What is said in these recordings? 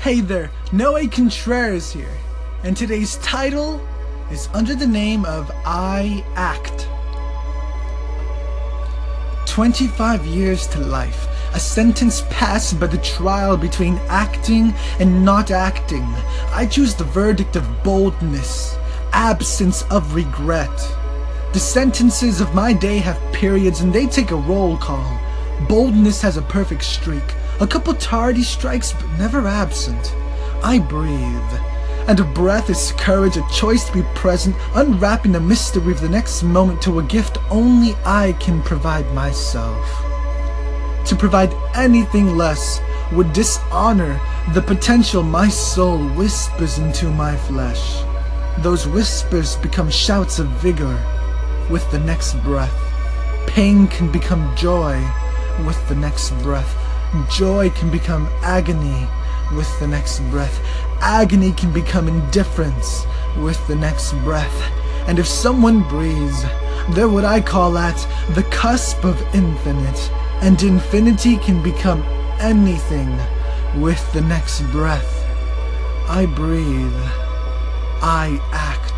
Hey there, Noe Contreras here, and today's title is under the name of I Act. 25 years to life, a sentence passed by the trial between acting and not acting. I choose the verdict of boldness, absence of regret. The sentences of my day have periods and they take a roll call. Boldness has a perfect streak, a couple tardy strikes but never absent. I breathe. And a breath is courage, a choice to be present, unwrapping the mystery of the next moment to a gift only I can provide myself. To provide anything less would dishonor the potential my soul whispers into my flesh. Those whispers become shouts of vigor with the next breath. Pain can become joy with the next breath. Joy can become agony with the next breath. Agony can become indifference with the next breath. And if someone breathes, they're what I call at the cusp of infinite. And infinity can become anything with the next breath. I breathe. I act.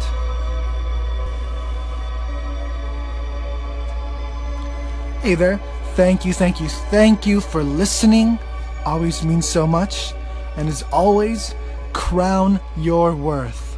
Hey there. Thank you, thank you, thank you for listening. Always means so much. And as always, crown your worth.